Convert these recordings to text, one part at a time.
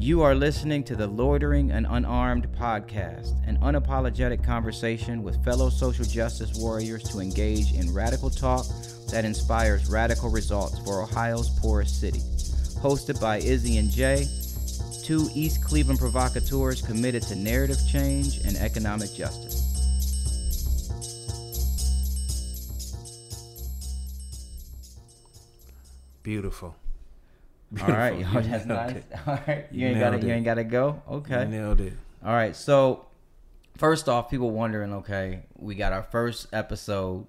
You are listening to the Loitering and Unarmed podcast, an unapologetic conversation with fellow social justice warriors to engage in radical talk that inspires radical results for Ohio's poorest city. Hosted by Izzy and Jay, two East Cleveland provocateurs committed to narrative change and economic justice. Beautiful. All right, yo, that's nice. it. All right, you You ain't got to nailed you ain't got to go. Okay. You nailed it. All right. So, first off, people wondering, okay, we got our first episode.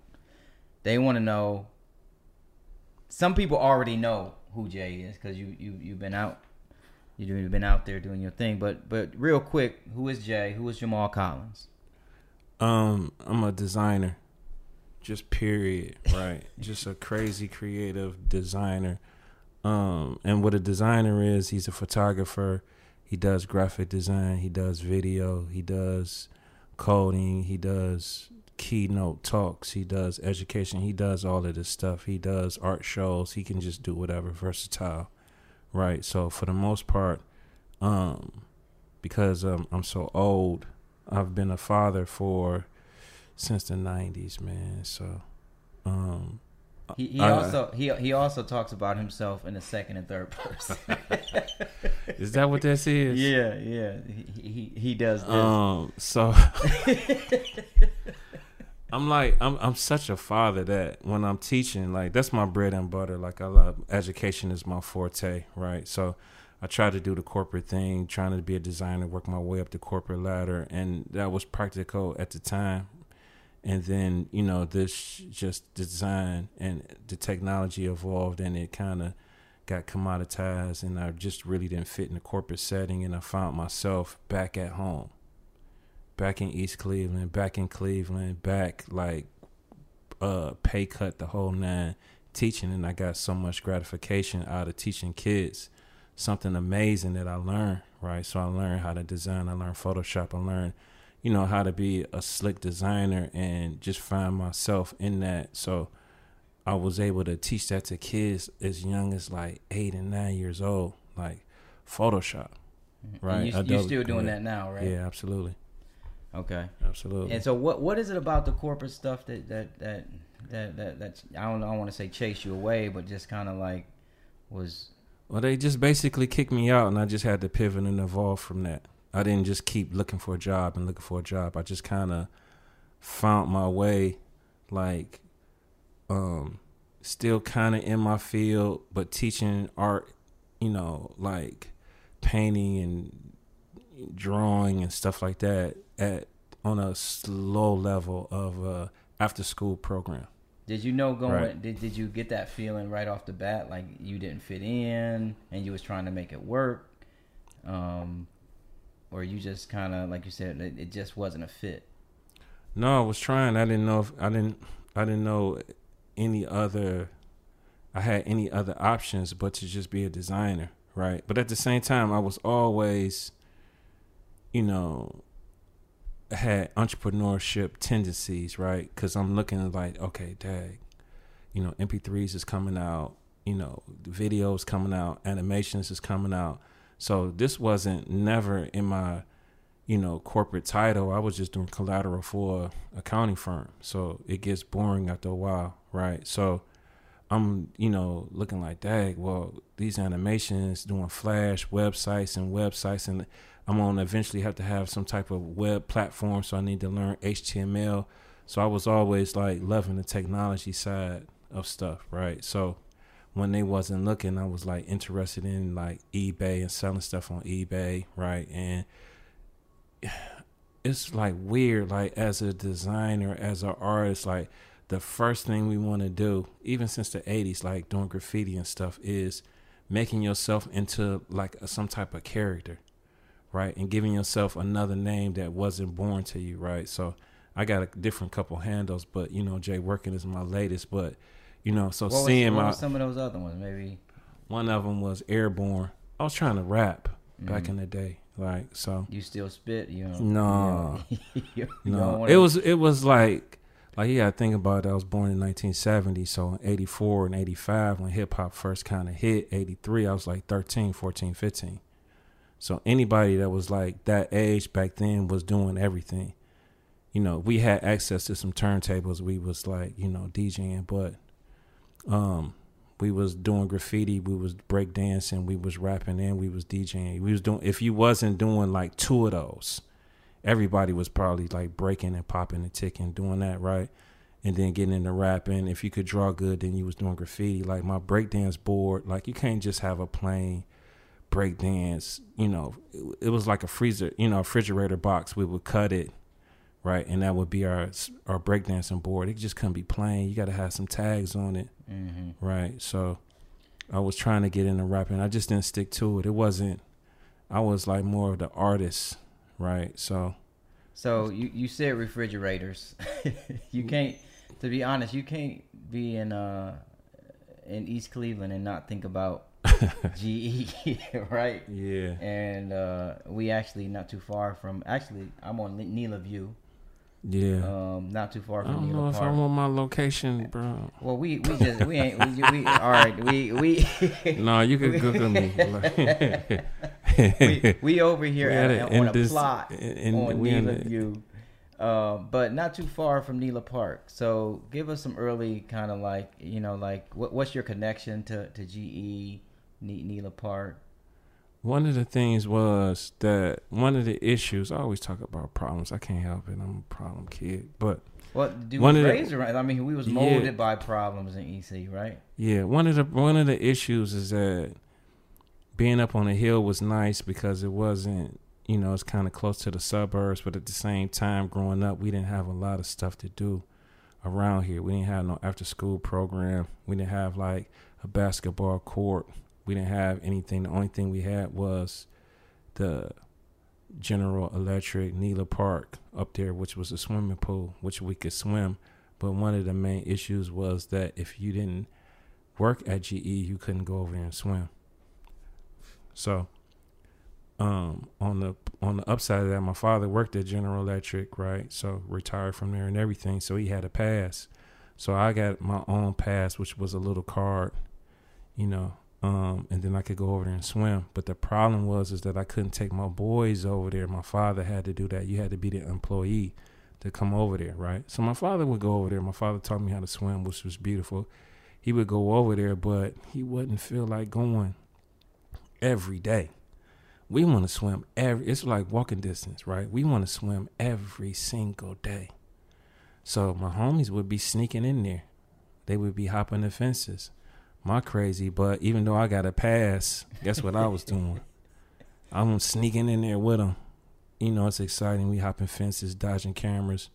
They want to know. Some people already know who Jay is because you you you've been out, you you've been out there doing your thing. But but real quick, who is Jay? Who is Jamal Collins? Um, I'm a designer. Just period, right? Just a crazy creative designer. Um, and what a designer is, he's a photographer. He does graphic design, he does video, he does coding, he does keynote talks, he does education, he does all of this stuff. He does art shows, he can just do whatever, versatile. Right? So for the most part, um because um, I'm so old, I've been a father for since the '90s, man. So, um, He, also he he also talks about himself in the second and third person. is that what this is? yeah, yeah. He he, he does this. Um. So, I'm like, I'm I'm such a father that when I'm teaching, like that's my bread and butter. Like I love education is my forte, right? So. I try to do the corporate thing, trying to be a designer, work my way up the corporate ladder, and that was practical at the time. And then you know this just design and the technology evolved and it kind of got commoditized and i just really didn't fit in the corporate setting and i found myself back at home. Back in east cleveland back in cleveland back like uh pay cut the whole nine teaching and i got so much gratification out of teaching kids. Something amazing that i learned right? So i learned how to design i learned photoshop i learned you know how to be a slick designer and just find myself in that. So i was able to teach that to kids as young as like eight and nine years old like photoshop right? And you, you're still doing that now, right? yeah absolutely. Okay. absolutely. And so, what what is it about the corporate stuff that that that that that, that I don't I don't want to say chase you away, but just kind of like was well they just basically kicked me out and i just had to pivot and evolve from that i didn't just keep looking for a job and looking for a job. I just kind of found my way like um still kind of in my field but teaching art you know like painting and drawing and stuff like that at on a slow level of uh after school program. Did you know going Right. did did you get that feeling right off the bat like you didn't fit in and you was trying to make it work, um, or you just kind of like you said it, it just wasn't a fit. No, I was trying. I didn't know if I didn't I didn't know any other I had any other options but to just be a designer, right? But at the same time I was always you know had entrepreneurship tendencies, right? Cuz I'm looking like, okay, dang. You know, MP3s is coming out, you know, videos coming out, animations is coming out. So this wasn't never in my you know, corporate title. I was just doing collateral for a accounting firm. So it gets boring after a while, right? So I'm, you know, looking like, dang, well, these animations doing flash websites and websites and I'm gonna eventually have to have some type of web platform, so I need to learn HTML. So I was always like loving the technology side of stuff, right? So when they wasn't looking, I was like interested in like eBay and selling stuff on eBay, right? And it's like weird like as a designer as an artist like the first thing we want to do even since the 80s like doing graffiti and stuff is making yourself into like a, some type of character right and giving yourself another name that wasn't born to you right so i got a different couple handles but you know jay working is my latest but you know so What, was, was, what seeing my some of those other ones? Maybe one of them was airborne i was trying to rap back Mhm. in the day like so you still spit. You know, No. you know, No, it was it was like like you gotta think about it. I was born in 1970, so in 84 and 85 when hip hop first kind of hit. 83, I was like 13, 14, 15. So anybody that was like that age back then was doing everything. You know, we had access to some turntables. We was like, you know, DJing, but um we was doing graffiti, we was breakdancing, we was rapping and we was DJing. We was doing if you wasn't doing like two of those, everybody was probably like breaking and popping and ticking, doing that, right? And then getting into rapping. If you could draw good, then you was doing graffiti. Like my breakdance board, like you can't just have a plain breakdance, you know, it, it was like a freezer, you know, refrigerator box. We would cut it, right, and that would be our our breakdancing board. It just couldn't be plain. You got to have some tags on it, Mm-hmm. right? So I was trying to get into rapping. I just didn't stick to it. It wasn't. I was like more of the artist, right? So So you you said refrigerators. you can't. To be honest, you can't be in uh in East Cleveland and not think about GE, right? yeah, And uh, we actually not too far from. Actually, I'm on Nela View. Yeah. Um, not too far I from don't Nela know if I Park. want my location, bro. Well, we we just we ain't we, we all right. We we No, you could Google me. we, we over here We at, on a this- plot in- in- on we Nela View, uh, but not too far from Nela Park. So give us some early kind of like you know like what, what's your connection to to GE Nela Park? One of the things was that one of the issues. I always talk about problems. I can't help it. I'm a problem kid, but What do One we of the- raised around? I mean, we was Yeah. molded by problems in EC, right? Yeah, one of the one of the issues is that being up on the hill was nice because it wasn't, you know, it's kind of close to the suburbs, but at the same time, growing up, we didn't have a lot of stuff to do around here. We didn't have no after school program. We didn't have like a basketball court. We didn't have anything. The only thing we had was the General Electric Nela Park up there, which was a swimming pool, which we could swim. But one of the main issues was that if you didn't work at GE, you couldn't go over there and swim. So, um, on the on the upside of that, my father worked at General Electric, right? So retired from there and everything. So he had a pass. So I got my own pass, which was a little card, you know, um, and then I could go over there and swim. But the problem was is that I couldn't take my boys over there. My father had to do that. You had to be the employee to come over there, right? So my father would go over there. My father taught me how to swim, which was beautiful. He would go over there, but he wouldn't feel like going every day. We want to swim every it's like walking distance, right? We want to swim every single day. So my homies would be sneaking in there. They would be hopping the fences. My crazy, but even though I got a pass, guess what I was doing? I'm sneaking in there with them. You know, it's exciting. We hopping fences, dodging cameras,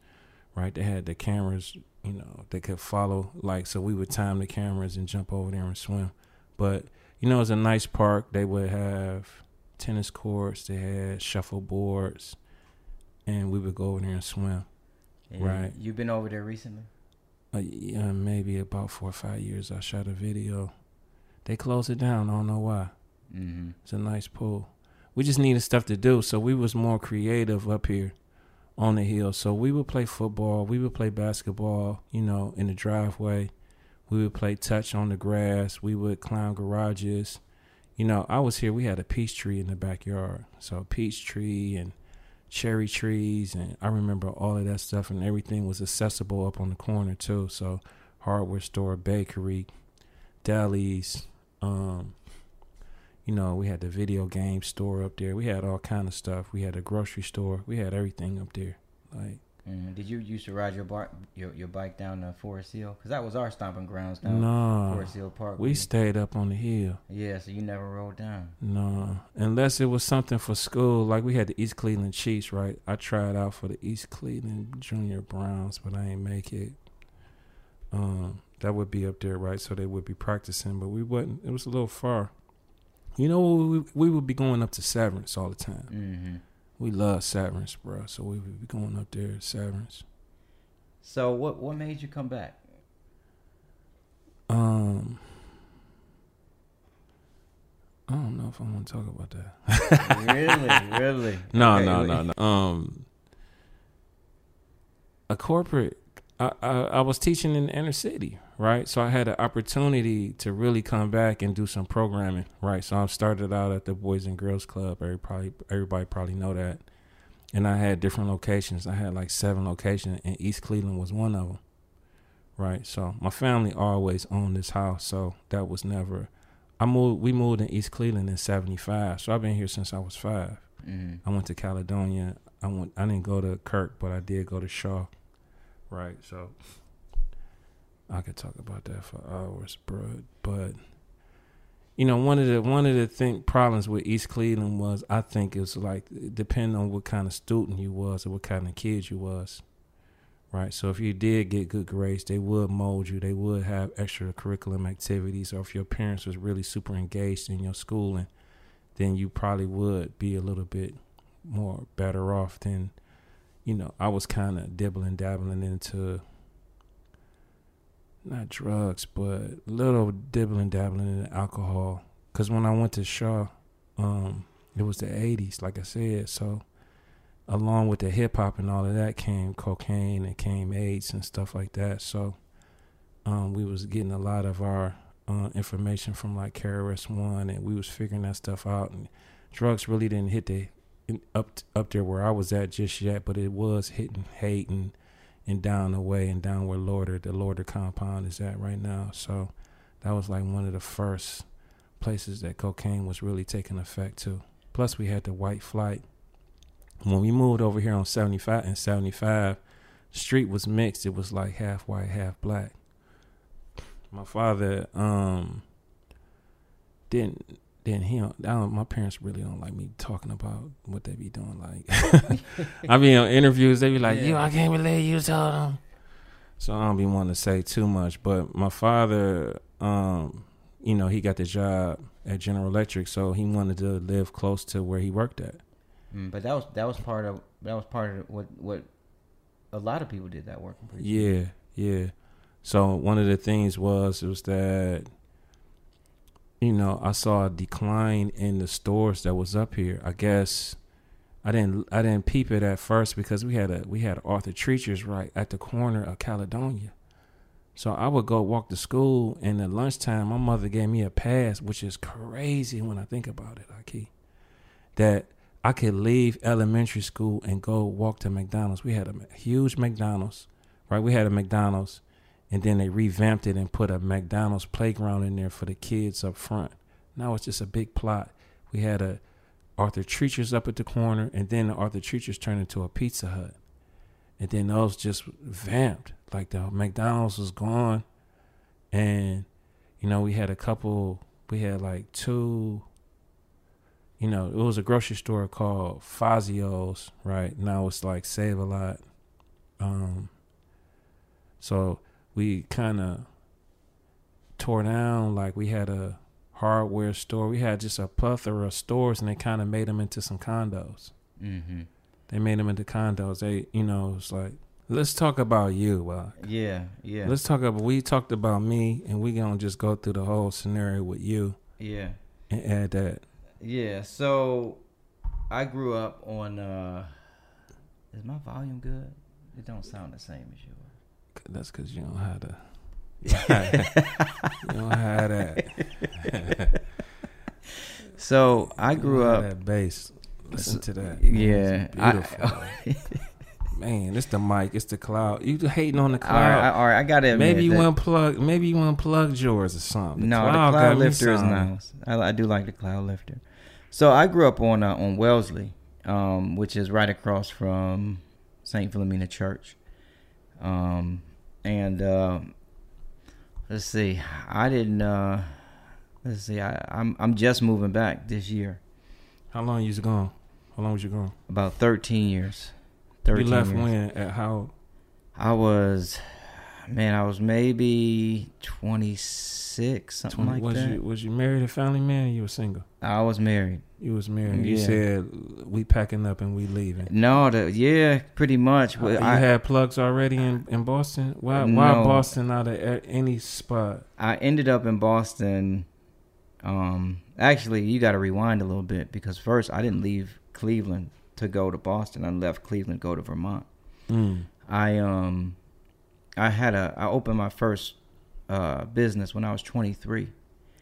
right? They had the cameras, you know, they could follow. Like, so we would time the cameras and jump over there and swim. But, you know, it's a nice park. They would have tennis courts, they had shuffle boards, and we would go over there and swim. And Right. You've been over there recently. Uh, yeah, maybe about four or five years, I shot a video. They closed it down. I don't know why. Mm-hmm. It's a nice pool. We just needed stuff to do, so we was more creative up here on the hill. So we would play football, we would play basketball, you know, in the driveway. We would play touch on the grass. We would climb garages. You know, I was here. We had a peach tree in the backyard, so peach tree and cherry trees, and I remember all of that stuff, and everything was accessible up on the corner too. So hardware store, bakery, delis, um, you know, we had the video game store up there. We had all kind of stuff. We had a grocery store. We had everything up there. Like Mm. Did you used to ride your bar, your your bike down to Forest Hill? Because that was our stomping grounds down no, Forest Hill Park. we stayed up on the hill. yeah, so you never rode down. No, unless it was something for school. Like we had the East Cleveland Chiefs, right? I tried out for the East Cleveland Junior Browns, but I ain't make it. Um, that would be up there, right? So they would be practicing, but we wasn't. It was a little far. You know, we we would be going up to Severance all the time. Mm-hmm. We love Severance, bro. So we would be going up there, Severance. So what what made you come back? Um, I don't know if I want to talk about that. really, really? No, Okay, no, wait. no, no. Um, a corporate. I, I I was teaching in the inner city, right? So I had an opportunity to really come back and do some programming, right? So I started out at the Boys and Girls Club. Everybody, everybody probably know that. And I had different locations. I had like seven locations, and East Cleveland was one of them, right? So my family always owned this house, so that was never. I moved. We moved in East Cleveland in '75, so I've been here since I was 5 Mm-hmm. I went to Caledonia. I went. I didn't go to Kirk, but I did go to Shaw. Right. So I could talk about that for hours, bro. But you know, one of the one of the thing problems with East Cleveland was I think it's like depending on what kind of student you was or what kind of kid you was. Right. So if you did get good grades, they would mold you. They would have extracurriculum activities, or if your parents was really super engaged in your schooling, then you probably would be a little bit more better off than, you know, I was kind of dibbling dabbling into not drugs, but little dibbling dabbling in alcohol. Cause when I went to Shaw, um, it was the '80s, like I said. So, along with the hip hop and all of that came cocaine and came AIDS and stuff like that. So, um, we was getting a lot of our uh, information from like KRS One, and we was figuring that stuff out. And drugs really didn't hit the up up there where I was at just yet, but it was hitting hate and and down the way and down where Lorder the Lorder compound is at right now. So that was like one of the first places that cocaine was really taking effect too. Plus we had the white flight. When we moved over here on seventy five and seventy five, street was mixed. It was like half white, half black. My father um didn't then he don't, I don't, my parents really don't like me talking about what they be doing. Like, I be on interviews, they be like, Yeah. "You, I can't believe you told them." So I don't be wanting to say too much. But my father, um, you know, he got the job at General Electric, so he wanted to live close to where he worked at. Mm, but that was that was part of that was part of what what a lot of people did that work. I'm pretty sure. Yeah, yeah. So one of the things was it was that you know I saw a decline in the stores that was up here. I guess I didn't I didn't peep it at first because we had a we had Arthur Treacher's right at the corner of Caledonia. So I would go walk to school, and at lunchtime, my mother gave me a pass, which is crazy when I think about it, Aki. That I could leave elementary school and go walk to McDonald's. We had a huge McDonald's, right? We had a McDonald's, and then they revamped it and put a McDonald's playground in there for the kids up front. Now it's just a big plot. We had a Arthur Treacher's up at the corner, and then the Arthur Treacher's turned into a Pizza Hut, and then those just vamped. Like the McDonald's was gone, and you know we had a couple. We had like two. You know, it was a grocery store called Fazio's, right? Now it's like Save a Lot. Um, so we kind of tore down. Like we had a hardware store. We had just a plethora of stores, and they kind of made them into some condos. Mm-hmm. They made them into condos. They, you know, it's like let's talk about you. Uh, Yeah, yeah, Let's talk about. We talked about me, and we gonna just go through the whole scenario with you yeah, and add that. yeah. So I grew up on. uh Is my volume good? It don't sound the same as yours. That's because you don't have to. you don't have that. So I grew up. That bass. Listen to that. Yeah, It's I- beautiful. Man, it's the mic. It's the cloud. You hating on the All right, I, cloud? All right, all right I gotta admit maybe you that- want plug. Maybe you want plugged yours or something. No, the got cloud lifter is nice. I, I do like the cloud lifter. So I grew up on uh, on Wellesley, um, which is right across from Saint Philomena Church. Um, and um let's see, I didn't. Uh, let's see, I, I'm I'm just moving back this year. How long you was gone? How long was you gone? About 13 years. You 13 left years. when? At how? I was, man, I was maybe 26, something 20, like was that. you was you married a family man? Or you were single. I was married. You was married. You said we packing up and we leaving. No, the yeah, pretty much. But you I had plugs already in, in Boston. Why why Boston out of any spot? I ended up in Boston. Um, actually, you got to rewind a little bit because first I didn't leave Cleveland to go to Boston. I left Cleveland to go to Vermont. Mm. I um, I had a I opened my first uh, business when I was 23.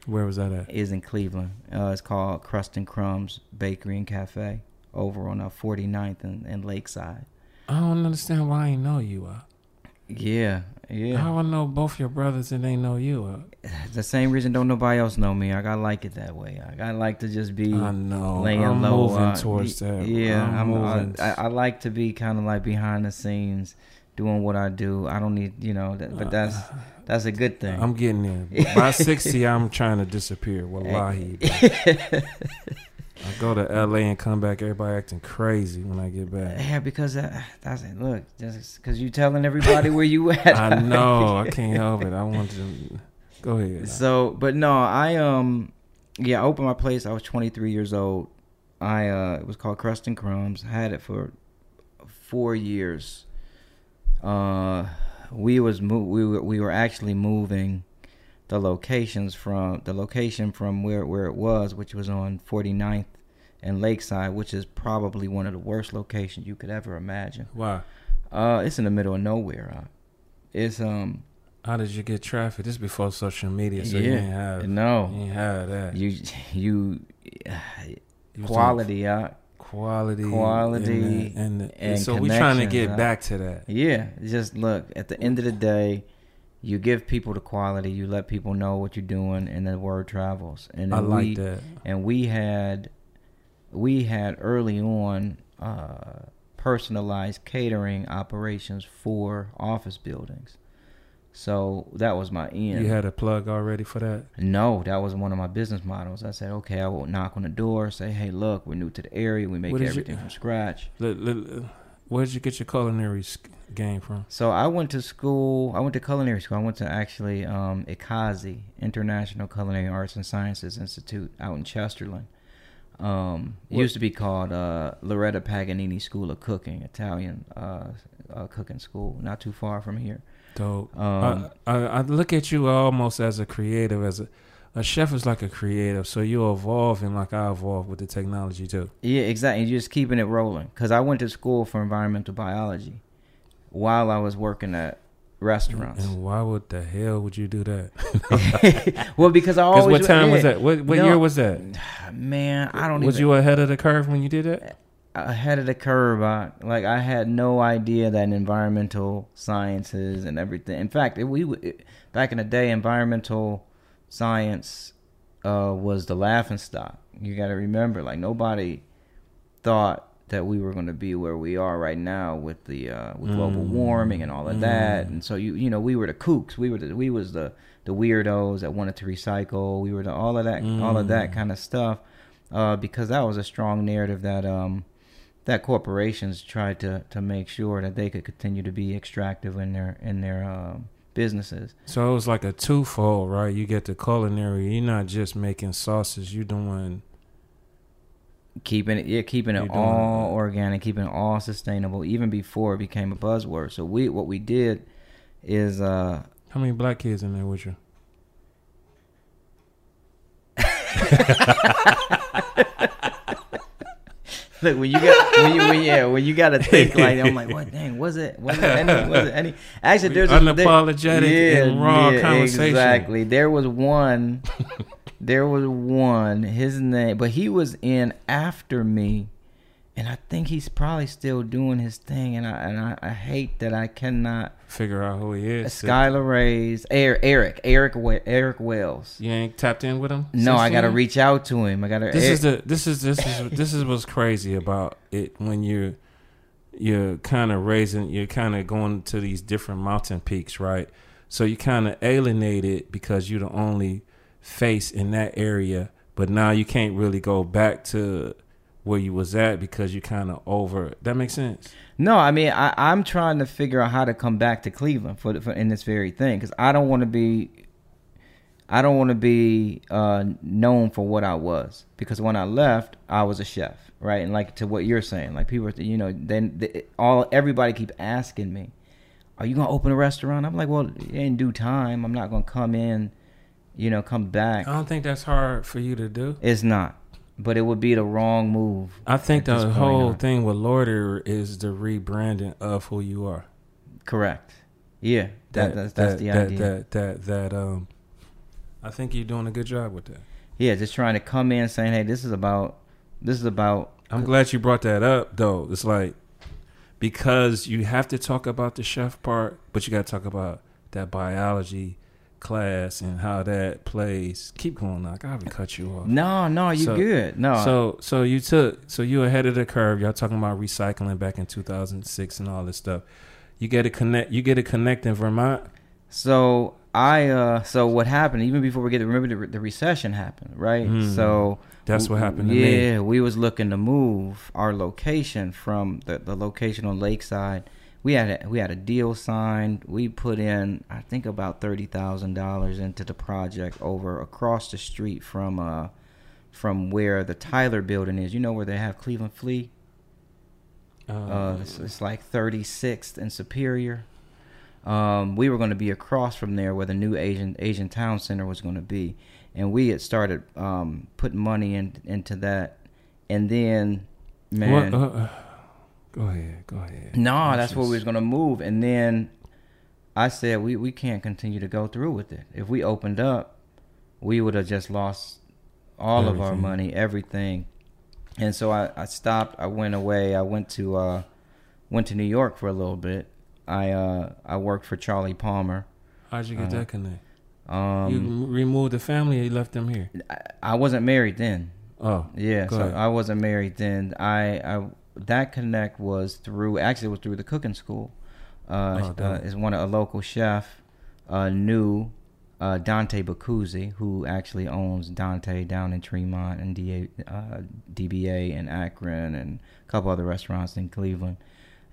Where was that at? Is in Cleveland. Uh, it's called Crust and Crumbs Bakery and Cafe over on uh, 49th and, and Lakeside. I don't understand why I ain't know you. Uh. Yeah, yeah. How I know both your brothers and they know you. Uh. The same reason don't nobody else know me. I gotta like it that way. I gotta like to just be I know. laying I'm low. moving uh, towards that. Yeah, I'm, I'm, I, I like to be kind of like behind the scenes, doing what I do. I don't need, you know, that, but that's that's a good thing. I'm getting there. By 60, I'm trying to disappear. Wallahi. I go to LA and come back, everybody acting crazy when I get back. yeah, because uh, that's it. Look, just because you telling everybody where you at. I know. I can't help it. I want to. Go ahead. So, but no, I um, yeah, I opened my place. I was 23 years old. I uh, it was called Crust and Crumbs. I Had it for four years. Uh, we was mo- we were we were actually moving the locations from the location from where where it was, which was on 49th and Lakeside, which is probably one of the worst locations you could ever imagine. Why? Uh, it's in the middle of nowhere. Uh, it's um How did you get traffic? This before social media, so you yeah ain't have. no You ain't have that. you you You quality uh quality, Quality and, the, and, the- and so we're trying to get huh? back to that. yeah just look at the end of the day you give people the quality you let people know what you're doing and the word travels and I like we, that. and we had we had early on uh, personalized catering operations for office buildings so that was my end You had a plug already for that. no that was one of my business models i said okay i will knock on the door say hey look we're new to the area we make did you- everything from scratch Where did you get your culinary game from? So I went to school. I went to culinary school. I went to actually um, ICASI, International Culinary Arts and Sciences Institute, out in Chesterland. Um, it used to be called uh, Loretta Paganini School of Cooking, Italian uh, uh, cooking school, not too far from here. Dope. Um, I, I, I look at you almost as a creative, as a a chef is like a creative. So you're evolving like I evolved with the technology too. Yeah, exactly. You're just keeping it rolling. Because I went to school for environmental biology while I was working at restaurants. And why would the hell would you do that? well, because I always what time was that? What what No. year was that? Man, I don't even Was even. you ahead of the curve when you did that? Ahead of the curve. I, like I had no idea that environmental sciences and everything. In fact, it, we it, back in the day, environmental science uh, was the laughing stock. You got to remember, like nobody thought that we were going to be where we are right now with the uh, with global Mm. warming and all of that. Mm. And so you you know we were the kooks. We were the, we was the the weirdos that wanted to recycle. We were the all of that all of that Mm. kind of stuff uh, because that was a strong narrative that um that corporations tried to to make sure that they could continue to be extractive in their in their um, businesses. So it was like a twofold, right? You get the culinary. You're not just making sauces. You're doing. Keeping it, yeah, keeping it all organic, keeping it all sustainable, even before it became a buzzword. So we, what we did, is uh, How many black kids in there with you? look when you got when you when, yeah when you got to think like I'm like what dang was it was it any was it any actually there's a, there- Unapologetic and raw conversation. Exactly. There was one. there was one. His name, but he was in after me, and I think he's probably still doing his thing. And I and I, I hate that I cannot. Figure out who he is. Skylar Ray's Eric Eric Eric Eric Wells. You ain't tapped in with him. No, I got to reach out to him. I got to. This is the this is this is this is what's crazy about it when you're you're kind of raising you're kind of going to these different mountain peaks, right? So you kind of alienated because you're the only face in that area, but now you can't really go back to where you was at because you kind of over. That makes sense. No, I mean I, I'm trying to figure out how to come back to Cleveland for, for in this very thing because I don't want to be, I don't want to be uh, known for what I was because when I left I was a chef, right? And like to what you're saying, like people, are- you know, then the, all everybody keep asking me, "Are you gonna open a restaurant?" I'm like, "Well, in due time. I'm not gonna come in, you know, come back. I don't think that's hard for you to do. It's not, but it would be the wrong move." I think the whole huh? thing with Loiter is the rebranding of who you are. Correct. Yeah, that, that's, that's the that, idea. That, that that um, I think you're doing a good job with that. yeah, just trying to come in saying, "Hey, this is about this is about." I'm glad you brought that up, though. It's like because you have to talk about the chef part, but you got to talk about that biology class and how that plays. Keep going, knock. I haven't cut you off. No, no, you So- good. No, So, so you took, so you ahead of the curve. Y'all talking about recycling back in 2006 and all this stuff. You get a connect. You get a connect in Vermont. So I uh so what happened even before we get to remember the, the recession happened right Hmm. so That's what happened to yeah me. we was looking to move our location from the, the location on Lakeside we had a, we had a deal signed. We put in I think about thirty thousand dollars into the project over across the street from uh from where the Tyler building is. You know where they have Cleveland Flea? Uh, it's, it's like 36th and Superior. Um, we were going to be across from there where the new Asian Asian Town Center was going to be, and we had started um, putting money in, into that, and then man, What, uh, uh, go ahead. Go ahead. no, Let's that's where we was going to move, and then I said we we can't continue to go through with it. If we opened up, we would have just lost all of our money, everything. And so I, I stopped. I went away. I went to uh, went to New York for a little bit. I uh, I worked for Charlie Palmer. How'd you get uh, that connect? Um, you removed the family. or You left them here. I, I wasn't married then. Oh, Yeah, so. I wasn't married then. I, I that connect was through actually it was through the cooking school. Uh, Oh, uh is one of a local chef uh, knew uh, Dante Boccuzzi, who actually owns Dante down in Tremont and DA, uh, DBA in Akron and a couple other restaurants in Cleveland.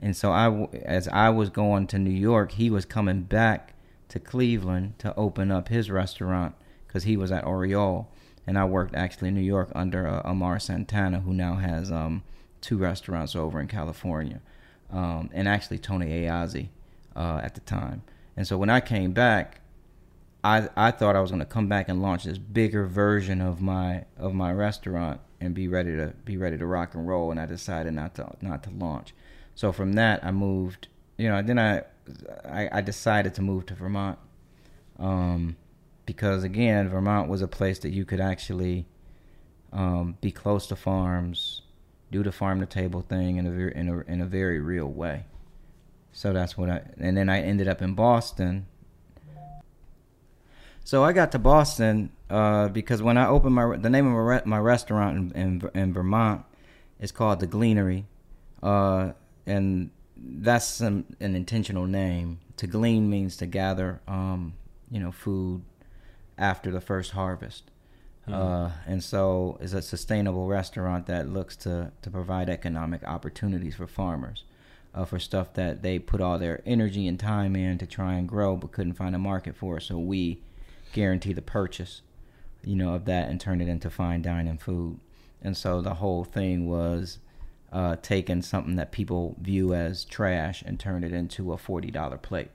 And so I, as I was going to New York, he was coming back to Cleveland to open up his restaurant because he was at Aureole, and I worked actually in New York under uh, Amar Santana, who now has um, two restaurants over in California, um, and actually Tony Ayazi uh, at the time. And so when I came back, I I thought I was going to come back and launch this bigger version of my of my restaurant and be ready to be ready to rock and roll, and I decided not to not to launch. So from that, I moved. You know, then I I, I decided to move to Vermont um, because again, Vermont was a place that you could actually um, be close to farms, do the farm to table thing in a very in a in a very real way. So that's what I and then I ended up in Boston. So I got to Boston uh, because when I opened my the name of my, re- my restaurant in, in in Vermont is called the Gleanery, uh, and that's some, an intentional name. To glean means to gather, um, you know, food after the first harvest. Uh, and so it's a sustainable restaurant that looks to, to provide economic opportunities for farmers uh, for stuff that they put all their energy and time in to try and grow but couldn't find a market for. So we guarantee the purchase, you know, of that and turn it into fine dining food. And so the whole thing was uh, taking something that people view as trash and turn it into a forty dollar plate.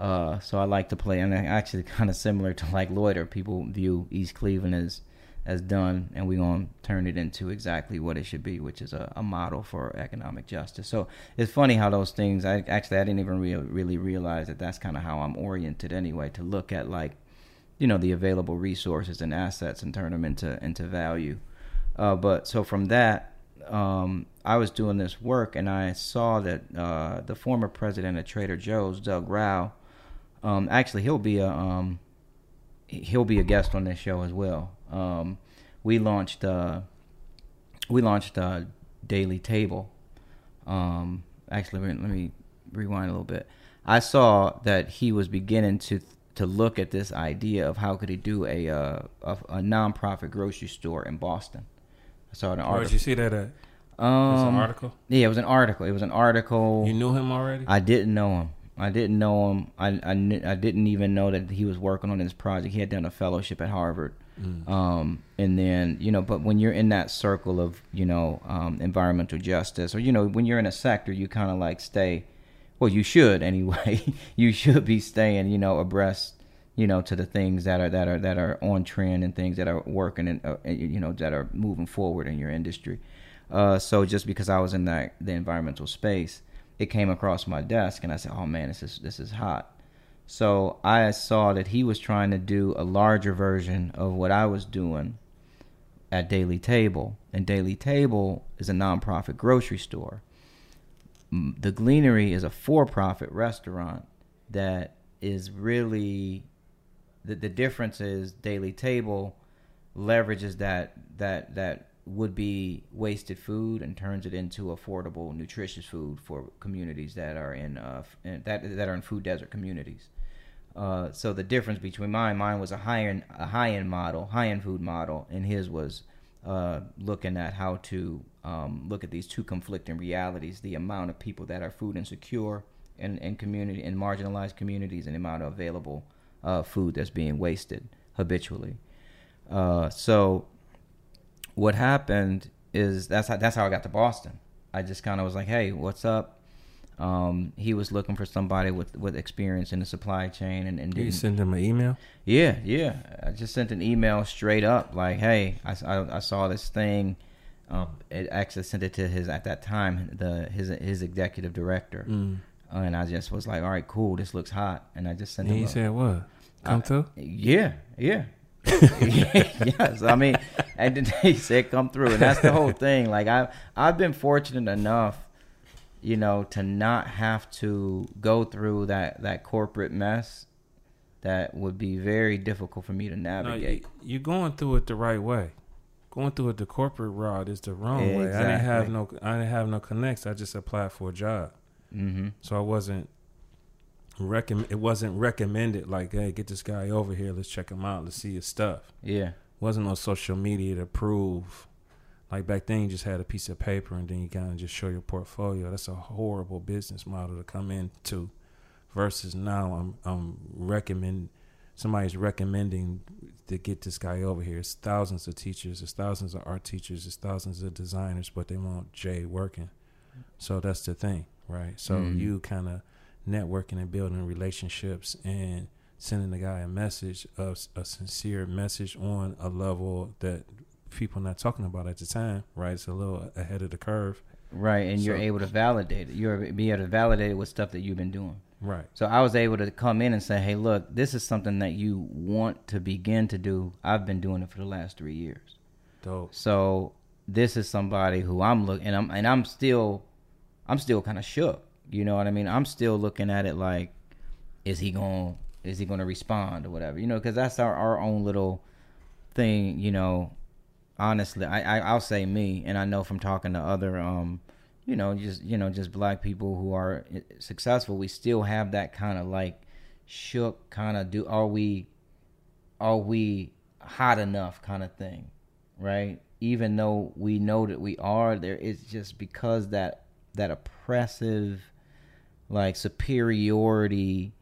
Uh, so I like to play, and actually kind of similar to like loiter. People view East Cleveland as as done, and we're gonna turn it into exactly what it should be, which is a, a model for economic justice. So it's funny how those things. I actually I didn't even real, really realize that that's kind of how I'm oriented anyway. To look at like, you know, the available resources and assets and turn them into into value. Uh, but so from that, um, I was doing this work and I saw that uh, the former president of Trader Joe's, Doug Rauch, um, actually he'll be a um, he'll be a guest on this show as well. Um, we launched uh, we launched uh, Daily Table. Um, actually, let me- rewind a little bit. I saw that he was beginning to to look at this idea of how could he do a uh, a, a nonprofit grocery store in Boston. I saw an article. you see that at? Um, It's an article. Yeah, it was an article. It was an article. You knew him already? I didn't know him. I didn't know him. I I, kn- I didn't even know that he was working on this project. He had done a fellowship at Harvard. Mm. Um, and then you know, but when you're in that circle of you know um, environmental justice, or you know, when you're in a sector, you kind of like stay. Well, you should anyway. you should be staying, you know, abreast, you know, to the things that are that are that are on trend and things that are working and uh, you know that are moving forward in your industry. Uh, so just because I was in that the environmental space, it came across my desk, and I said, "Oh man, this is this is hot." So I saw that he was trying to do a larger version of what I was doing at Daily Table. And Daily Table is a nonprofit grocery store. The Gleanery is a for profit restaurant that is really the, the difference is Daily Table leverages that that that would be wasted food and turns it into affordable, nutritious food for communities that are in, uh, that that are in food desert communities. Uh, so the difference between mine, mine was a high end a high end model, high end food model, and his was uh, looking at how to um, look at these two conflicting realities: the amount of people that are food insecure in, in community in marginalized communities, and the amount of available uh, food that's being wasted habitually. Uh, so what happened is that's how that's how I got to Boston. I just kind of was like, "Hey, what's up?" Um, he was looking for somebody with with experience in the supply chain, and, and You send him an email. yeah, yeah. I just sent an email straight up, like, "Hey, I, I, I saw this thing." Um, it actually sent it to his at that time the his his executive director, Mm. and I just was like, "All right, cool. This looks hot," and I just sent And him. he a- said what? Come I- through. yeah, yeah. yes, I mean, and then he said come through, and that's the whole thing. Like I, I've been fortunate enough, you know, to not have to go through that that corporate mess. That would be very difficult for me to navigate. you, you're going through it the right way. Going through it the corporate route is the wrong way. I didn't have no. I didn't have no connects. I just applied for a job, mm-hmm. so I wasn't. Recommend. It wasn't recommended. Like, hey, get this guy over here. Let's check him out. Let's see his stuff. Yeah, wasn't on social media to prove. Like back then, you just had a piece of paper and then you kind of just show your portfolio. That's a horrible business model to come into. Versus now, I'm I'm recommend somebody's recommending to get this guy over here. It's thousands of teachers, it's thousands of art teachers, it's thousands of designers, but they want Jay working. So that's the thing, right? So Mhm. you kind of networking and building relationships and sending the guy a message, a, a sincere message on a level that people not talking about at the time, right? It's a little ahead of the curve, right. And you're able to validate it. You're be able to validate it with stuff that you've been doing. right? So I was able to come in and say, "Hey, look, this is something that you want to begin to do. I've been doing it for the last three years. Dope. So this is somebody who I'm looking, and I'm and I'm still, I'm still kind of shook. You know what I mean? I'm still looking at it like, is he going? Is he going to respond or whatever? You know, because that's our our own little thing. You know, honestly, I, I I'll say me, and I know from talking to other um, you know, just you know, just black people who are eh, successful, we still have that kind of like shook kind of do. Are we? Are we hot enough kind of thing? right? Even though we know that we are, there it's just because that that oppressive, like superiority,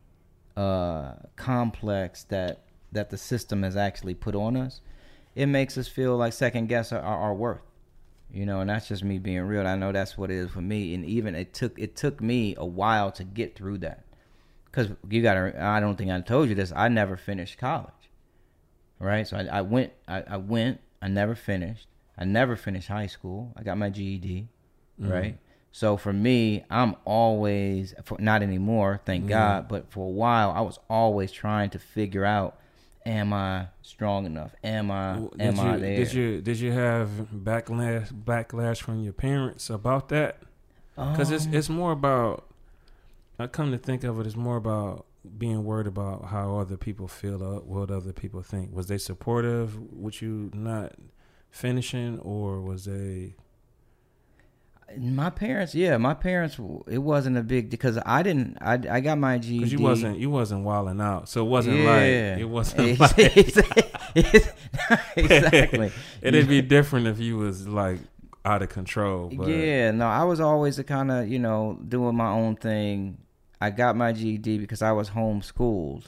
uh, complex that that the system has actually put on us, it makes us feel like second guess our, our worth. You know, and that's just me being real. I know that's what it is for me, and even it took it took me a while to get through that, because you got to. I don't think I told you this. I never finished college right? So I, I went, I, I went, I never finished. I never finished high school. I got my GED, Mhm. right? So for me, I'm always, for, not anymore, thank Mhm. God, but for a while, I was always trying to figure out, am I strong enough? Am I, W- am did I there? Did you did you have backlash backlash from your parents about that? Because it's Um, it's more about. I come to think of it, it's more about being worried about how other people feel, what other people think. Was they supportive with you not finishing, or was they? My parents, yeah, my parents, it wasn't a big, because I didn't, I, I got my GED. Because you wasn't you wasn't wilding out, so it wasn't Yeah. like it wasn't like exactly. it'd be different if you was like out of control. But Yeah, no, I was always the kind of you know doing my own thing. I got my GED because I was homeschooled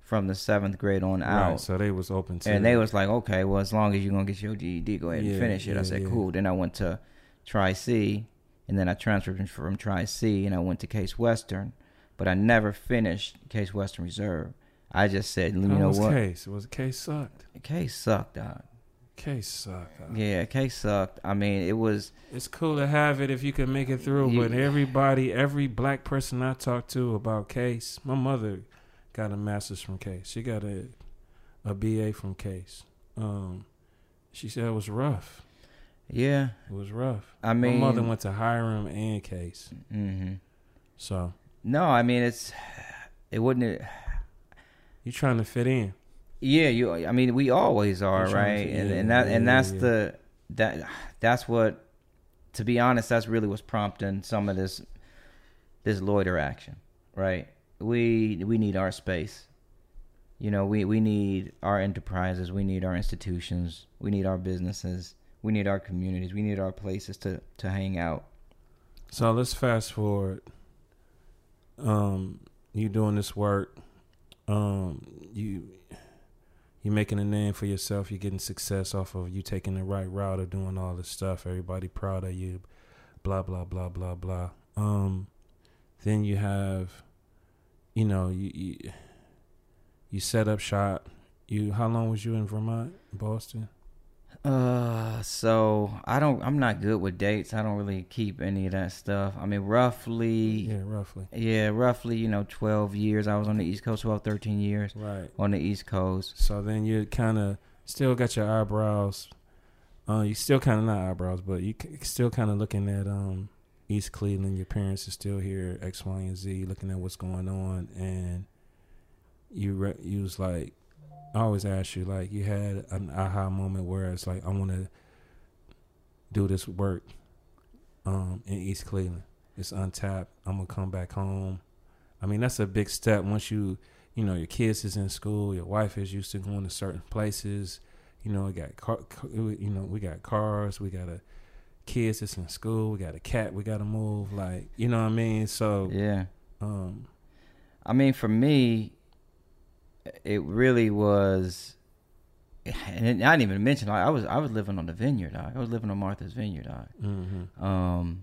from the seventh grade on out, right. So they was open to it. and they was like, okay, well, as long as you're gonna get your GED, go ahead and finish it. I said, yeah. cool. Then I went to Tri C, and then I transferred from Tri C, and I went to Case Western, but I never finished Case Western Reserve. I just said, you know what, case? Was case sucked? Case sucked, dog. Case sucked. dog. Yeah, Case sucked. I mean, it was. It's cool to have it if you can make it through, You- but everybody, every black person I talk to about case, my mother got a master's from Case. She got a a BA from Case. Um, she said it was rough. Yeah, It was rough. I mean, My mother went to Hiram and Case, hmm so no, I mean it's it wouldn't. you trying to fit in. Yeah, you. I mean, we always are, You're right? and yeah, and that and that's yeah. the that that's what. To be honest, that's really what's prompting some of this this loiter action, right? We we need our space. You know, we we need our enterprises, we need our institutions, we need our businesses, we need our communities, we need our places to to hang out. So let's fast forward. Um, you doing this work. Um, you you making a name for yourself. You're getting success off of you taking the right route of doing all this stuff. Everybody proud of you. Blah blah blah blah blah. Um, then you have, you know, you you, you set up shop. You how long was you in Vermont, Boston? Uh, so I don't. I'm not good with dates. I don't really keep any of that stuff. I mean, roughly. Yeah, roughly. Yeah, roughly, you know, 12 years. I was on the East Coast, 12, 13 years Right. on the East Coast. So then you kind of still got your eyebrows. Uh, you still kind of not eyebrows, but you still kind of looking at um East Cleveland. Your parents are still here, X, Y, and Z, looking at what's going on, and you re- you was like, I always ask you like, you had an aha moment where it's like, I want to do this work, um, in East Cleveland. It's untapped. I'm gonna come back home. I mean, that's a big step once you you know your kids is in school your wife is used to going to certain places you know we got car, you know we got cars we got a kids that's in school we got a cat we got to move like you know what i mean so Yeah. um I mean, for me, it really was. And I didn't even mention like, I was I was living on the vineyard. Dog. I was living on Martha's Vineyard. Mhm. Um,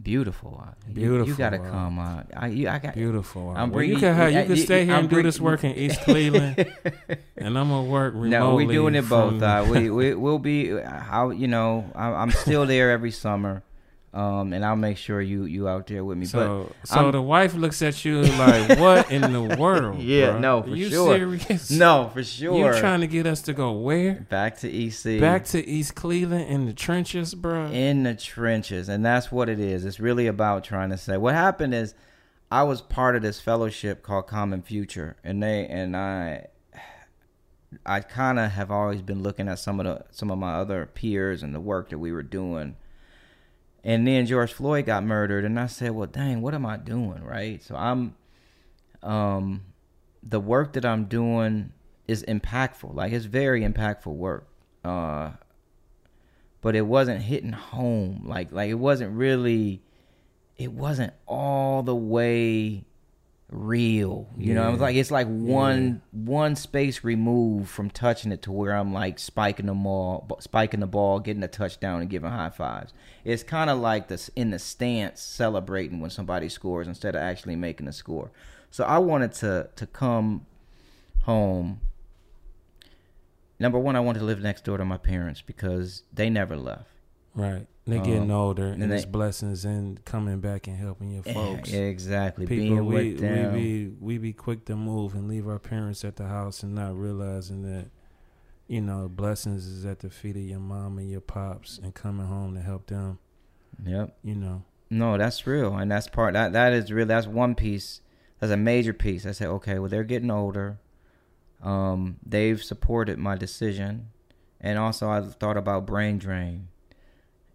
beautiful. dog. You- You, got to come out. I you, I got. beautiful I'm well, you can have, you I- can stay here I'm and do this work in east cleveland and i'm gonna work remotely No, we're doing it both. from- Uh, we we will be. How you know? I, I'm still there every summer, um, and I'll make sure you you out there with me. so, but so I'm- the wife looks at you like, "What in the world?" Yeah, bruh? no, for sure. you sure. serious? no, for sure. You trying to get us to go where? back to EC, Back to East Cleveland in the trenches, bro. in the trenches, and that's what it is. It's really about trying to say what happened is. I was part of this fellowship called Common Future, and they and I, I kind of have always been looking at some of the some of my other peers and the work that we were doing, and then George Floyd got murdered, and I said, "Well, dang, what am I doing?" Right? So I'm, um, the work that I'm doing is impactful. Like it's very impactful work. Uh, but it wasn't hitting home. Like like it wasn't really it wasn't all the way real. You know, it was like it's like one one space removed from touching it to where I'm like spiking the ball, spiking the ball, getting a touchdown, and giving high fives. It's kind of like this in the stance, celebrating when somebody scores instead of actually making a score. So I wanted to to come home. Number one, I wanted to live next door to my parents because they never left. Right. They Um, getting older, and, and it's they- blessings and coming back and helping your folks. Exactly. People, Being we, with them. we be we be quick to move and leave our parents at the house and not realizing that, you know, blessings is at the feet of your mom and your pops and coming home to help them. Yep. You know. No, that's real, and that's part that that is real. That's one piece. That's a major piece. I said, okay, well, they're getting older. Um, they've supported my decision, and also I thought about brain drain,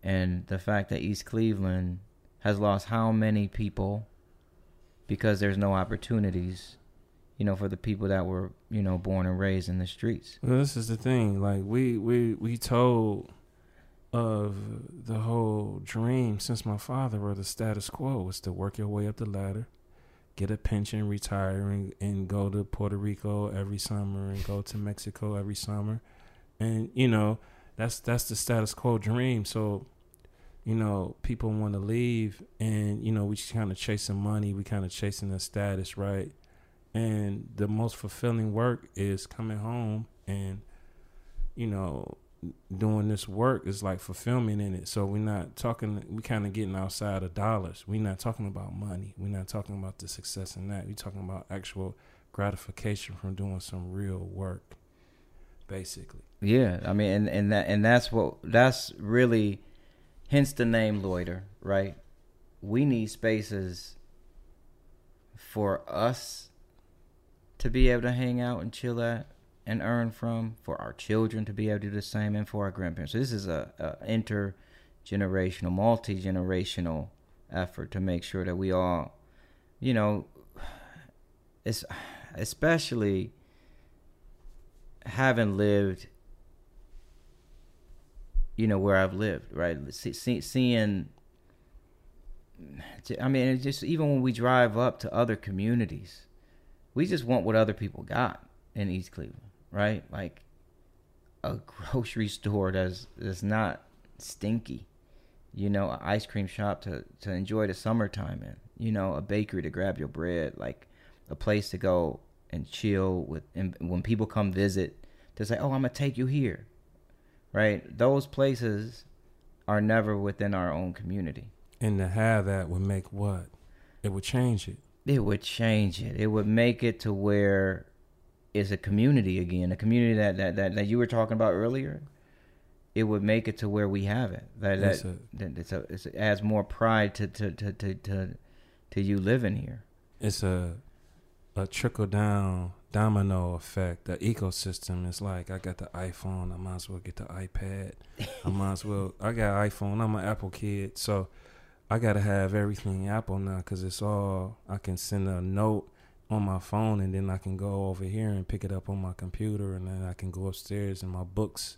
and the fact that East Cleveland has lost how many people because there's no opportunities, you know, for the people that were you know born and raised in the streets. Well, this is the thing. Like we we we told of the whole dream since my father or the status quo was to work your way up the ladder, get a pension, retire, and, and go to Puerto Rico every summer and go to Mexico every summer, and you know that's that's the status quo dream. So, you know, people want to leave, and you know we kind of chasing money, we kind of chasing the status, right? And the most fulfilling work is coming home and you know doing this work is like fulfillment in it. So we're not talking. We kind of getting outside of dollars. We're not talking about money. We're not talking about the success in that. We're talking about actual gratification from doing some real work, basically. Yeah, I mean, and and that and that's what that's really, hence the name loiter, right? We need spaces for us to be able to hang out and chill at and earn from, for our children to be able to do the same, and for our grandparents. So this is a, a intergenerational, multi generational effort to make sure that we all, you know, it's especially having lived you know where I've lived, right? See, see, seeing, I mean, just even when we drive up to other communities, we just want what other people got in East Cleveland, right? Like a grocery store that's that's not stinky, you know, an ice cream shop to to enjoy the summertime in, you know, a bakery to grab your bread, like a place to go and chill with, and when people come visit, to say, "Oh, I'm gonna take you here." Right? Those places are never within our own community. And to have that would make what? It would change it. It would change it. It would make it to where it's a community again, a community that, that, that, that you were talking about earlier. It would make it to where we have it. That, that, it's a, that it's a, it's, it adds more pride to, to, to, to, to, to you living here. It's a a trickle down domino effect. The ecosystem is like I got the iPhone, I might as well get the iPad. I might as well. I got iPhone. I'm an Apple kid, so I gotta have everything Apple now because it's all. I can send a note on my phone and then I can go over here and pick it up on my computer and then I can go upstairs and my books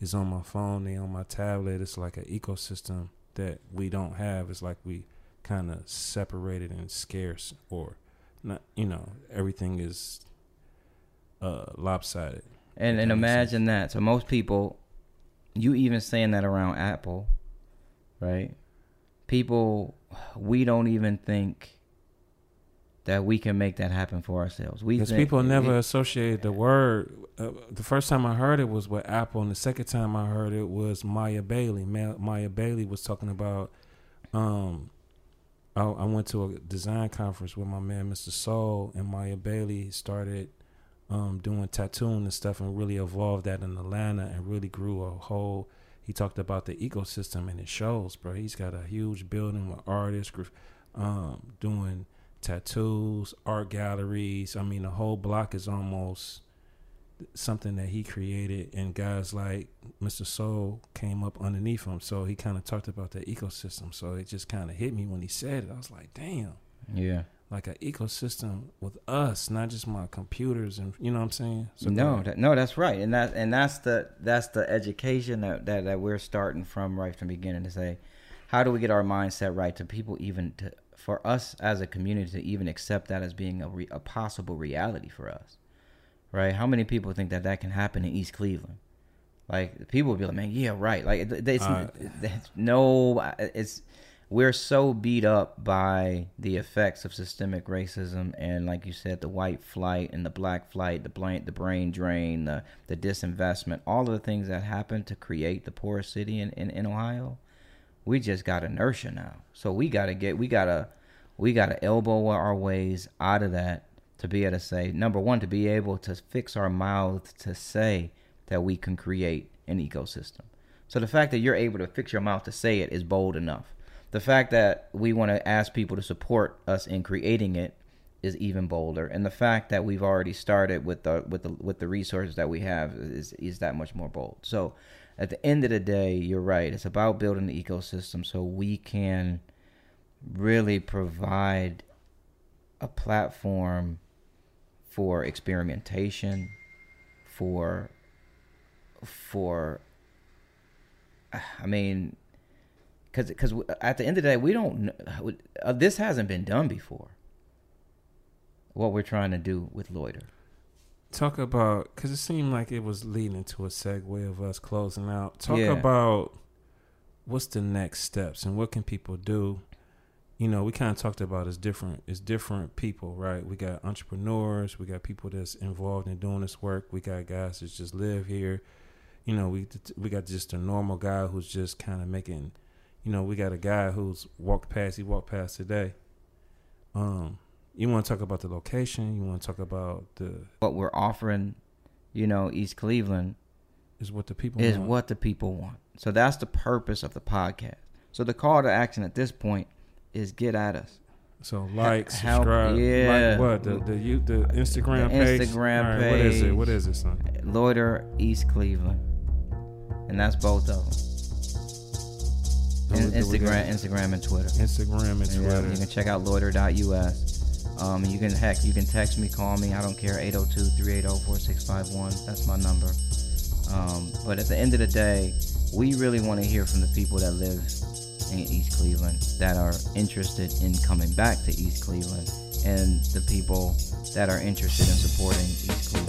is on my phone. They on my tablet. It's like an ecosystem that we don't have. It's like we kind of separated and scarce or not you know everything is uh, lopsided. And and imagine that. So most people, you even saying that around Apple, right? People, we don't even think that we can make that happen for ourselves. We because people never it, associated the word. Uh, the first time I heard it was with Apple, and the second time I heard it was Miya Bailey. Miya Bailey was talking about um, I, I went to a design conference with my man Mr. Soul and Miya Bailey started um, doing tattooing and stuff and really evolved that in Atlanta and really grew a whole. He talked about the ecosystem and it shows, bro. He's got a huge building with artists um, doing tattoos, art galleries. I mean, the whole block is almost something that he created, and guys like Mr. Soul came up underneath him. So he kind of talked about the ecosystem. So it just kind of hit me when he said it. I was like, damn. Yeah. Like an ecosystem with us, not just my computers, and you know what I'm saying. So no, that, no, that's right, and that and that's the that's the education that, that that we're starting from right from the beginning to say, how do we get our mindset right to people even to for us as a community to even accept that as being a, re, a possible reality for us right? How many people think that that can happen in East Cleveland? Like people would be like, man, yeah, right. Like it's, uh, it's no, it's we're so beat up by the effects of systemic racism and, like you said, the white flight and the black flight, the brain, the brain drain, the the disinvestment, all of the things that happened to create the poorest city in, in, in Ohio. We just got inertia now, so we gotta get, we gotta, we gotta elbow our ways out of that to be able to say number one to be able to fix our mouth to say that we can create an ecosystem so the fact that you're able to fix your mouth to say it is bold enough the fact that we want to ask people to support us in creating it is even bolder. And the fact that we've already started with the with the with the resources that we have is is that much more bold. So at the end of the day you're right. It's about building the ecosystem so we can really provide a platform for experimentation, for for I mean, because because at the end of the day, we don't. Uh, this hasn't been done before. What we're trying to do with loiter. Talk about because it seemed like it was leading to a segue of us closing out. Talk yeah. about what's the next steps and what can people do you know, we kind of talked about it's different as different people, right? We got entrepreneurs, we got people that's involved in doing this work, we got guys that just live here. You know, we we got just a normal guy who's just kind of making, you know, we got a guy who's walked past, he walked past today. Um, You want to talk about the location? You want to talk about the what we're offering, you know, East Cleveland is what the people is want. what the people want. So that's the purpose of the podcast. So the call to action at this point is get at us. So like, help- subscribe, yeah. like what the the you the Instagram The page. Instagram right, What is it? What is it, son? Loiter East Cleveland, and that's both of them. Do In- we- do we got Instagram, Instagram, and Twitter. Instagram and Yeah, Twitter. you can check out loiter.us. Um, you can heck, you can text me, call me. I don't care. 802-380-4651. That's my number. Um, but at the end of the day, we really want to hear from the people that live in East Cleveland that are interested in coming back to East Cleveland, and the people that are interested in supporting East Cleveland.